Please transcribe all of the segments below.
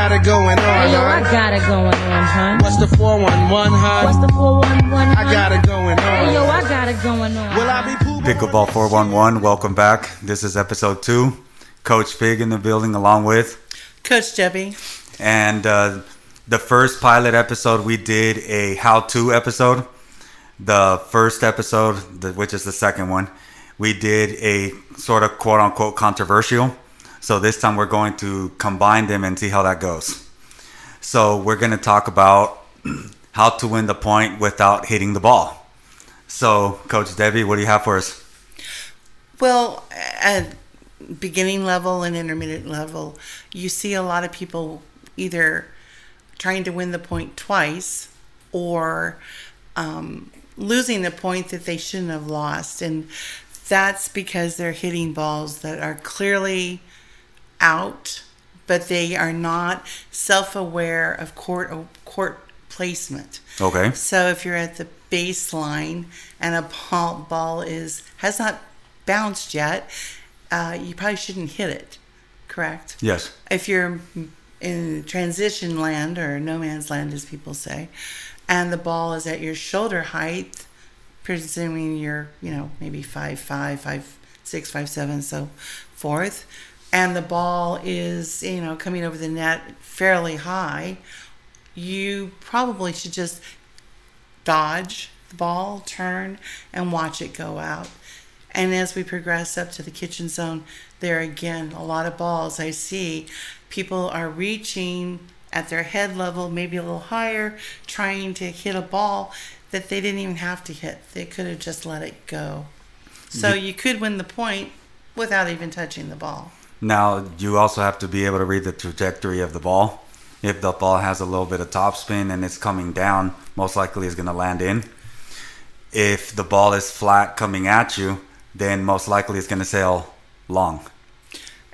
got it going on, Hey, yo, I got it going on, huh? What's the 411, huh? What's the 411, huh? I got it going Hey, yo. I got it going on. Will I be pooping? Pickleball 411, welcome back. This is episode two. Coach Fig in the building along with. Coach Debbie. And uh, the first pilot episode, we did a how to episode. The first episode, which is the second one, we did a sort of quote unquote controversial. So this time we're going to combine them and see how that goes. So we're going to talk about how to win the point without hitting the ball. So, Coach Debbie, what do you have for us? Well, at beginning level and intermediate level, you see a lot of people either trying to win the point twice or um, losing the point that they shouldn't have lost. And that's because they're hitting balls that are clearly out, but they are not self aware of court, court placement. Okay. So if you're at the baseline and a ball, ball is has not bounced yet, uh, you probably shouldn't hit it. Correct. Yes. If you're in transition land or no man's land, as people say, and the ball is at your shoulder height, presuming you're you know maybe five five, five six, five seven, so forth, and the ball is you know coming over the net fairly high, you probably should just dodge the ball, turn, and watch it go out. And as we progress up to the kitchen zone, there again, a lot of balls I see. People are reaching at their head level, maybe a little higher, trying to hit a ball that they didn't even have to hit. They could have just let it go. So you could win the point without even touching the ball. Now, you also have to be able to read the trajectory of the ball. If the ball has a little bit of topspin and it's coming down, most likely it's going to land in. If the ball is flat coming at you, then most likely it's going to sail long.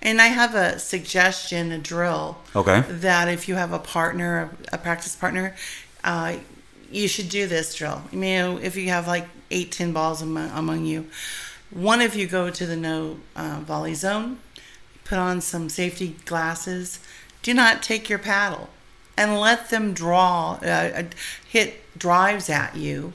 And I have a suggestion, a drill. Okay. That if you have a partner, a practice partner, uh, you should do this drill. You know, if you have like eight, ten balls among, among you, one of you go to the no uh, volley zone, put on some safety glasses. Do not take your paddle, and let them draw, uh, hit drives at you.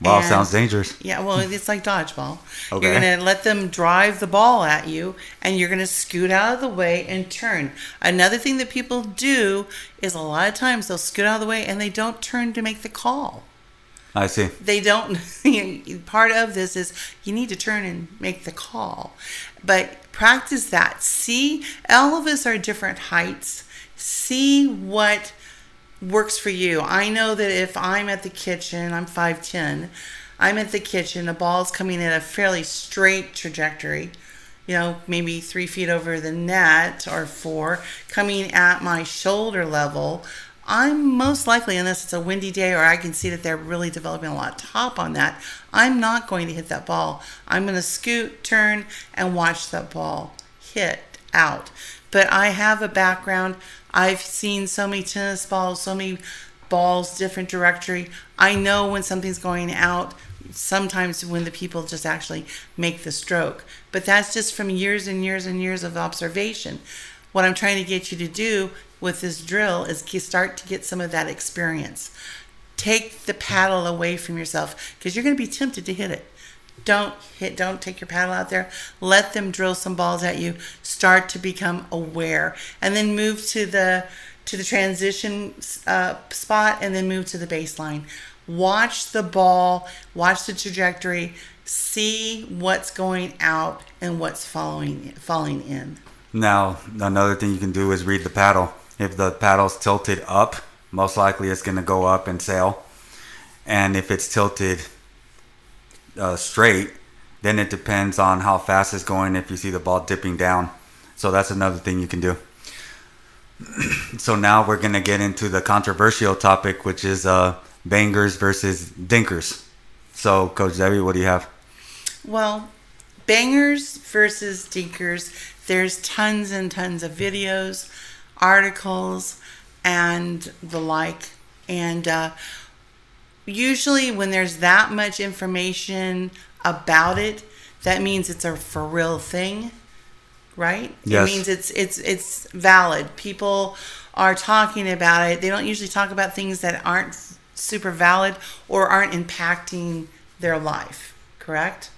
Wow, And- sounds dangerous. Yeah, well, it's like dodgeball. Okay. You're going to let them drive the ball at you, and you're going to scoot out of the way and turn. Another thing that people do is a lot of times they'll scoot out of the way and they don't turn to make the call. I see. They don't. part of this is you need to turn and make the call, but practice that. See, all of us are different heights. See what works for you. I know that if I'm at the kitchen, I'm 5'10, I'm at the kitchen, the ball's coming in a fairly straight trajectory, you know, maybe three feet over the net or four, coming at my shoulder level. I'm most likely, unless it's a windy day or I can see that they're really developing a lot top on that, I'm not going to hit that ball. I'm going to scoot, turn, and watch that ball hit out. But I have a background. I've seen so many tennis balls, so many balls, different directory. I know when something's going out. Sometimes when the people just actually make the stroke, but that's just from years and years and years of observation. What I'm trying to get you to do with this drill is ge- start to get some of that experience. Take the paddle away from yourself because you're going to be tempted to hit it. Don't hit, don't take your paddle out there. Let them drill some balls at you. Start to become aware, and then move to the to the transition uh, spot, and then move to the baseline. Watch the ball, watch the trajectory, see what's going out and what's following falling in. Now, another thing you can do is read the paddle. If the paddle's tilted up, most likely it's going to go up and sail. And if it's tilted uh, straight, then it depends on how fast it's going if you see the ball dipping down. So that's another thing you can do. so now we're going to get into the controversial topic, which is uh, bangers versus dinkers. So, Coach Debbie, what do you have? Well, bangers versus dinkers, there's tons and tons of videos, articles, and the like. And uh, usually, when there's that much information about it, that means it's a for real thing, right? Yes. It means it's it's it's valid. People are talking about it, they don't usually talk about things that aren't super valid or aren't impacting their life. Correct?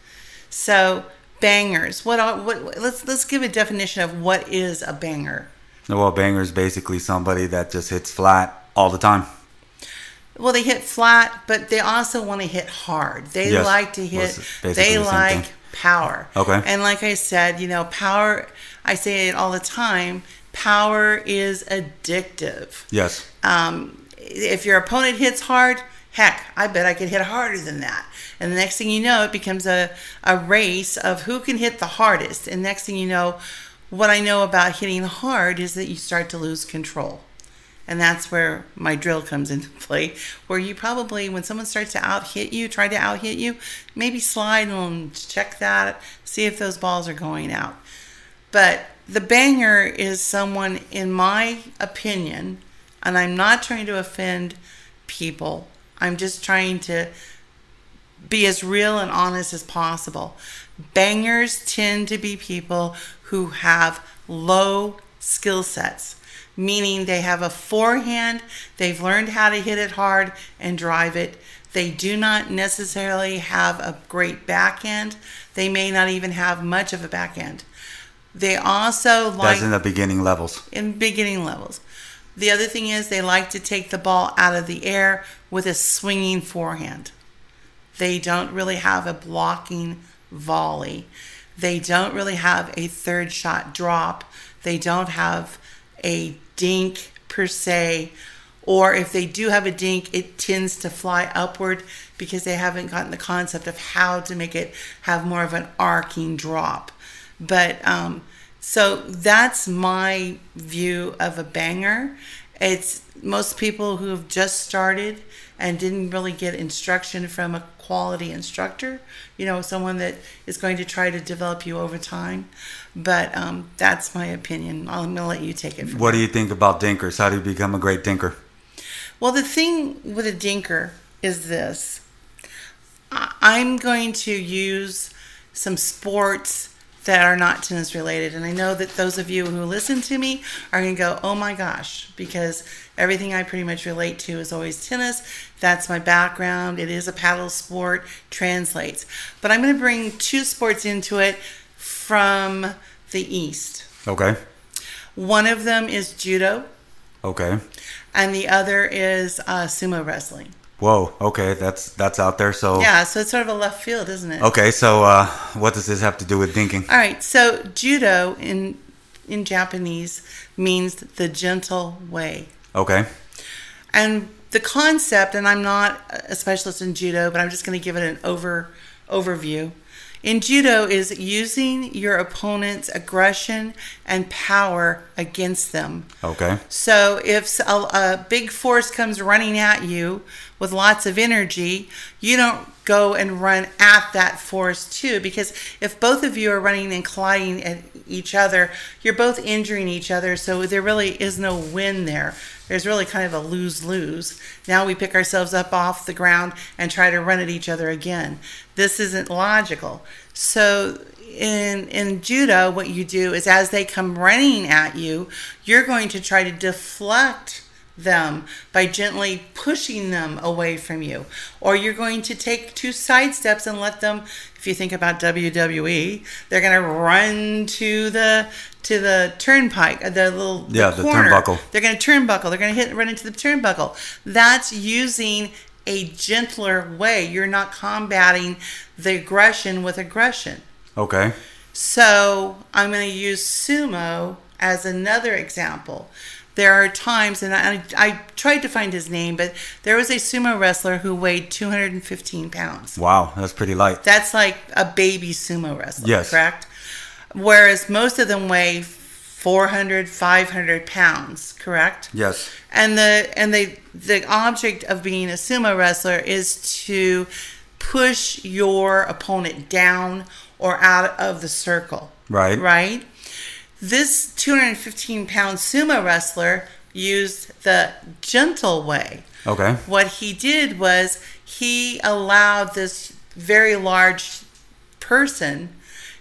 So bangers. What? Are, what? Let's let's give a definition of what is a banger. Well, banger is basically somebody that just hits flat all the time. Well, they hit flat, but they also want to hit hard. They Yes. like to hit. basically They the like thing. power. Okay. And like I said, you know, power. I say it all the time. Power is addictive. Yes. Um, if your opponent hits hard, heck, I bet I could hit harder than that. And the next thing you know, it becomes a, a race of who can hit the hardest. And next thing you know, what I know about hitting hard is that you start to lose control. And that's where my drill comes into play. Where you probably, when someone starts to out hit you, try to out hit you, maybe slide and check that, see if those balls are going out. But the banger is someone, in my opinion, and I'm not trying to offend people, I'm just trying to be as real and honest as possible. Bangers tend to be people who have low skill sets, meaning they have a forehand, they've learned how to hit it hard and drive it. They do not necessarily have a great backhand. They may not even have much of a backhand. They also like That's in the beginning levels. in beginning levels. The other thing is they like to take the ball out of the air with a swinging forehand. They don't really have a blocking volley. They don't really have a third shot drop. They don't have a dink per se. Or if they do have a dink, it tends to fly upward because they haven't gotten the concept of how to make it have more of an arcing drop. But um, so that's my view of a banger. It's most people who have just started and didn't really get instruction from a quality instructor, you know, someone that is going to try to develop you over time. But um, that's my opinion. I'm going to let you take it from What do you think about dinkers? How do you become a great dinker? Well, the thing with a dinker is this I'm going to use some sports that are not tennis related. And I know that those of you who listen to me are going to go, oh my gosh, because everything I pretty much relate to is always tennis. That's my background. It is a paddle sport, translates. But I'm going to bring two sports into it from the East. Okay. One of them is judo, Okay. and the other is uh, sumo wrestling. Whoa. Okay. That's that's out there. So. Yeah, so it's sort of a left field, isn't it? Okay. So, uh, what does this have to do with dinking? All right. So judo in in Japanese means the gentle way. Okay. And the concept, and I'm not a specialist in judo, but I'm just going to give it an over overview. In judo is using your opponent's aggression and power against them. Okay. So if a, a big force comes running at you with lots of energy, you don't go and run at that force too, because if both of you are running and colliding at each other, you're both injuring each other. So there really is no win there. There's really kind of a lose lose. Now we pick ourselves up off the ground and try to run at each other again. This isn't logical. So in in judo what you do is as they come running at you you're going to try to deflect them by gently pushing them away from you. Or you're going to take two side steps and let them if you think about WWE they're going to run to the to the turnpike uh, the little Yeah, the corner. turnbuckle. they're going to turnbuckle. They're going to hit run into the turnbuckle. That's using a gentler way. You're not combating the aggression with aggression Okay. so I'm going to use sumo as another example. There are times, and I, I tried to find his name, but there was a sumo wrestler who weighed 215 pounds. Wow. That's pretty light. That's like a baby sumo wrestler, Yes. correct? Whereas most of them weigh 400, 500 pounds, correct? Yes. And the and the the object of being a sumo wrestler is to push your opponent down or out of the circle. Right. Right? This 215 pound sumo wrestler used the gentle way. Okay. What he did was he allowed this very large person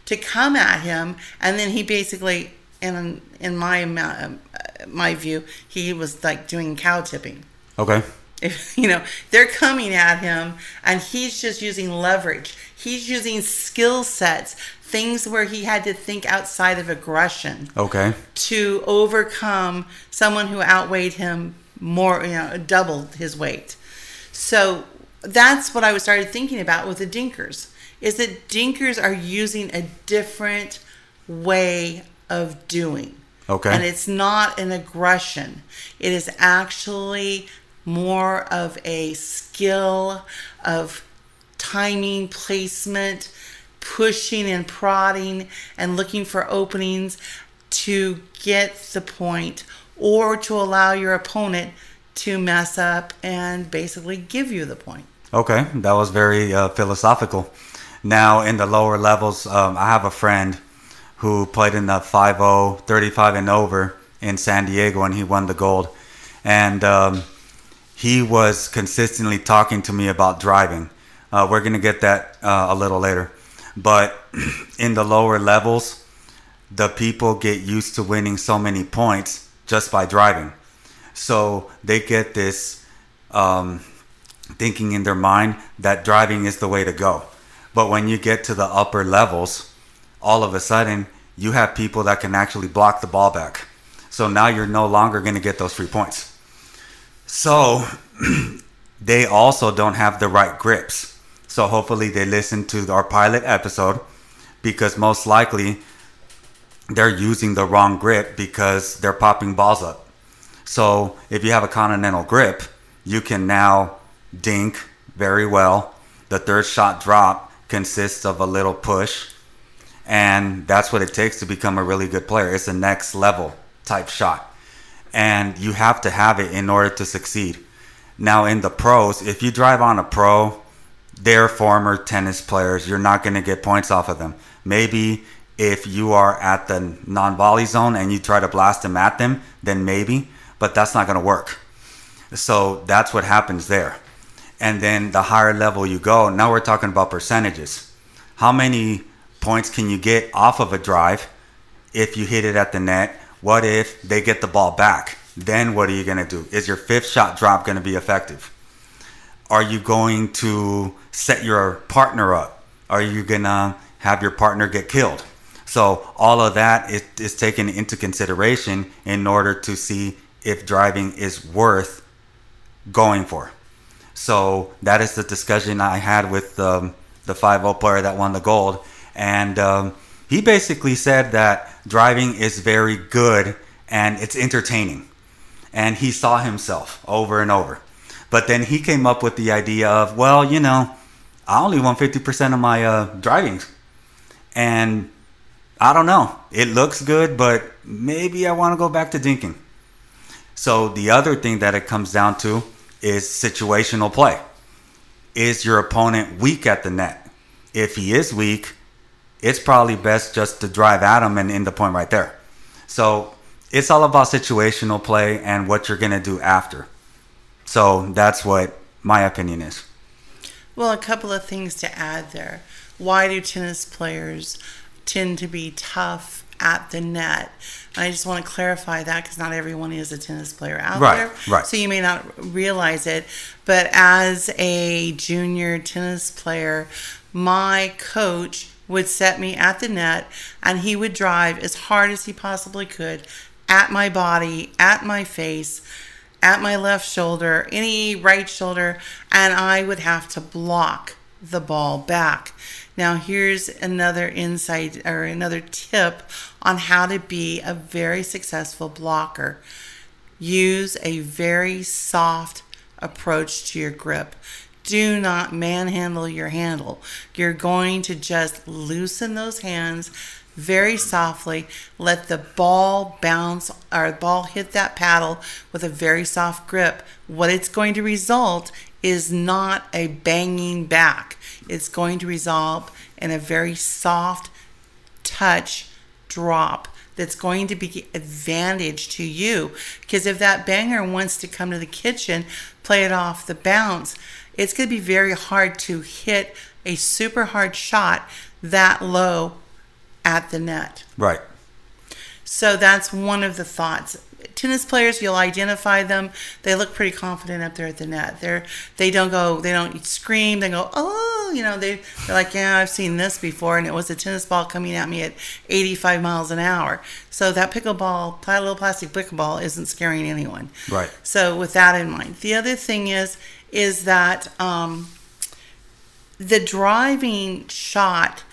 to come at him, and then he basically, in in my uh, my view, he was like doing cow tipping. Okay. If, you know, they're coming at him and he's just using leverage. He's using skill sets, things where he had to think outside of aggression Okay. to overcome someone who outweighed him more, you know, doubled his weight. So that's what I was started thinking about with the Dinkers. Is that Dinkers are using a different way of doing. Okay. And it's not an aggression. It is actually more of a skill of timing, placement, pushing and prodding and looking for openings to get the point or to allow your opponent to mess up and basically give you the point. Okay, that was very uh, philosophical. Now, in the lower levels, um, I have a friend who played in the 5 35 and over in San Diego and he won the gold. And um, he was consistently talking to me about driving. Uh, we're to get that uh, a little later. But in the lower levels, the people get used to winning so many points just by driving. So they get this um, thinking in their mind that driving is the way to go. But when you get to the upper levels, all of a sudden you have people that can actually block the ball back. So now you're no longer going to get those free points. So they also don't have the right grips. So hopefully they listen to our pilot episode because most likely they're using the wrong grip because they're popping balls up. So if you have a continental grip, you can now dink very well. The third shot drop consists of a little push, and that's what it takes to become a really good player. It's a next level type shot, and you have to have it in order to succeed. Now, in the pros, if you drive on a pro, they're former tennis players. You're not going to get points off of them. Maybe if you are at the non volley zone and you try to blast them at them, then maybe, but that's not going to work. So that's what happens there. And then the higher level you go, now we're talking about percentages. How many points can you get off of a drive if you hit it at the net? What if they get the ball back? Then what are you going to do? Is your fifth shot drop going to be effective? Are you going to set your partner up? Are you going to have your partner get killed? So all of that is, is taken into consideration in order to see if driving is worth going for. So that is the discussion I had with um, the 5 0 player that won the gold. And um, he basically said that driving is very good and it's entertaining. And he saw himself over and over. But then he came up with the idea of, well, you know, I only won 50% of my uh, drivings. And I don't know. It looks good, but maybe I want to go back to dinking. So the other thing that it comes down to is situational play. Is your opponent weak at the net? If he is weak, it's probably best just to drive at them and end the point right there. So it's all about situational play and what you're going to do after. So that's what my opinion is. Well, a couple of things to add there. Why do tennis players tend to be tough at the net? I just want to clarify that because not everyone is a tennis player out Right, there. right. So you may not realize it. But as a junior tennis player, my coach would set me at the net and he would drive as hard as he possibly could at my body, at my face, at my left shoulder, any right shoulder, and I would have to block the ball back. Now, here's another insight or another tip on how to be a very successful blocker. Use a very soft approach to your grip. Do not manhandle your handle. You're going to just loosen those hands very softly. Let the ball bounce or ball hit that paddle with a very soft grip. What it's going to result is not a banging back. It's going to result in a very soft touch drop that's going to be advantage to you because if that banger wants to come to the kitchen play it off the bounce it's going to be very hard to hit a super hard shot that low at the net Right. so that's one of the thoughts tennis players, you'll identify them. They look pretty confident up there at the net. They're they don't go they don't scream. They go oh you know they they're like yeah I've seen this before and it was a tennis ball coming at me at 85 miles an hour. So that pickleball, little plastic pickleball, isn't scaring anyone. Right. So with that in mind, the other thing is is that um, the driving shot,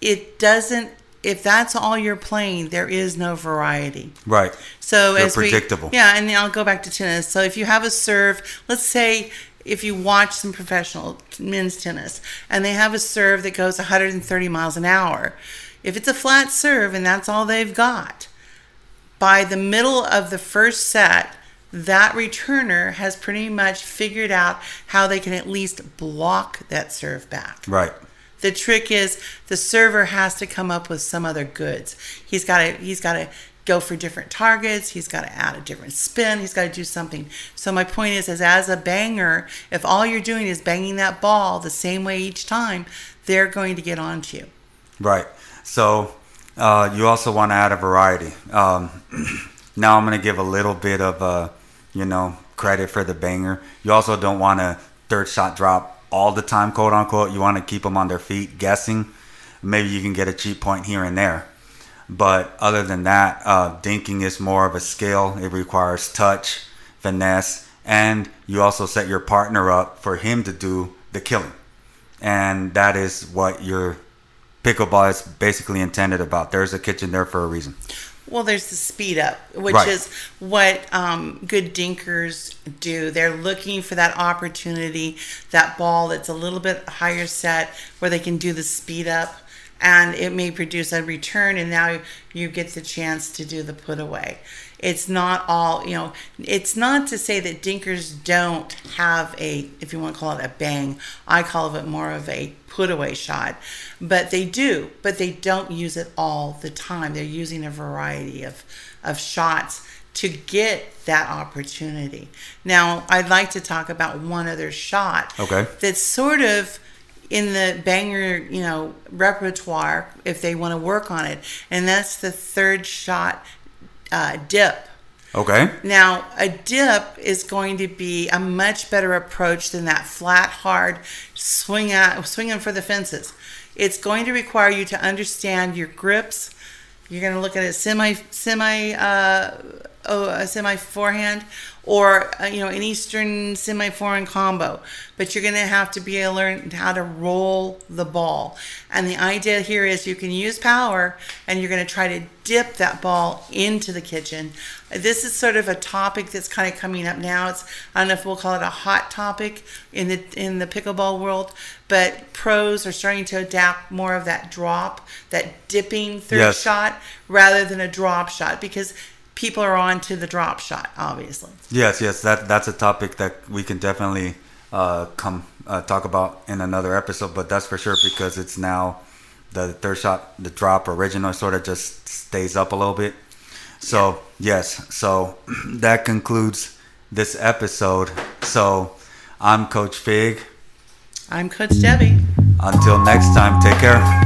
it doesn't. If that's all you're playing, there is no variety. Right. So You're as we- predictable. yeah, and then I'll go back to tennis. So if you have a serve, let's say if you watch some professional men's tennis and they have a serve that goes 130 miles an hour, if it's a flat serve and that's all they've got, by the middle of the first set, that returner has pretty much figured out how they can at least block that serve back. Right. The trick is the server has to come up with some other goods. He's got to he's got to go for different targets. He's got to add a different spin. He's got to do something. So my point is, is as a banger, if all you're doing is banging that ball the same way each time, they're going to get onto you. Right. So uh, you also want to add a variety. Um, now I'm going to give a little bit of, uh, you know, credit for the banger. You also don't want to third shot drop all the time, quote unquote. You want to keep them on their feet, guessing. Maybe you can get a cheap point here and there. But other than that, uh, dinking is more of a skill. It requires touch, finesse, and you also set your partner up for him to do the killing. And that is what your pickleball is basically intended about. There's a kitchen there for a reason. Well, there's the speed up, which Right. is what um, good dinkers do. They're looking for that opportunity, that ball that's a little bit higher set, where they can do the speed up, and it may produce a return, and now you get the chance to do the put away. It's not all, you know, it's not to say that dinkers don't have a, if you want to call it a bang, I call it more of a put away shot, but they do, but they don't use it all the time. They're using a variety of, of shots to get that opportunity. Now, I'd like to talk about one other shot Okay. that's sort of in the banger, you know, repertoire if they want to work on it, and that's the third shot uh, dip. Okay. Now, a dip is going to be a much better approach than that flat, hard swing out, swinging for the fences. It's going to require you to understand your grips. You're going to look at a semi, semi, uh, oh, a semi forehand, or uh, you know an Eastern semi foreign combo. But you're going to have to be able to learn how to roll the ball. And the idea here is you can use power, and you're going to try to dip that ball into the kitchen. This is sort of a topic that's kind of coming up now. It's I don't know if we'll call it a hot topic in the in the pickleball world, but pros are starting to adapt more of that drop, that dipping third Yes. shot rather than a drop shot because people are on to the drop shot, obviously. Yes, yes, that that's a topic that we can definitely uh, come uh, talk about in another episode. But that's for sure because it's now the third shot, the drop original sort of just stays up a little bit. So yes, so that concludes this episode. So I'm Coach Fig. I'm Coach Debbie. Until next time, take care.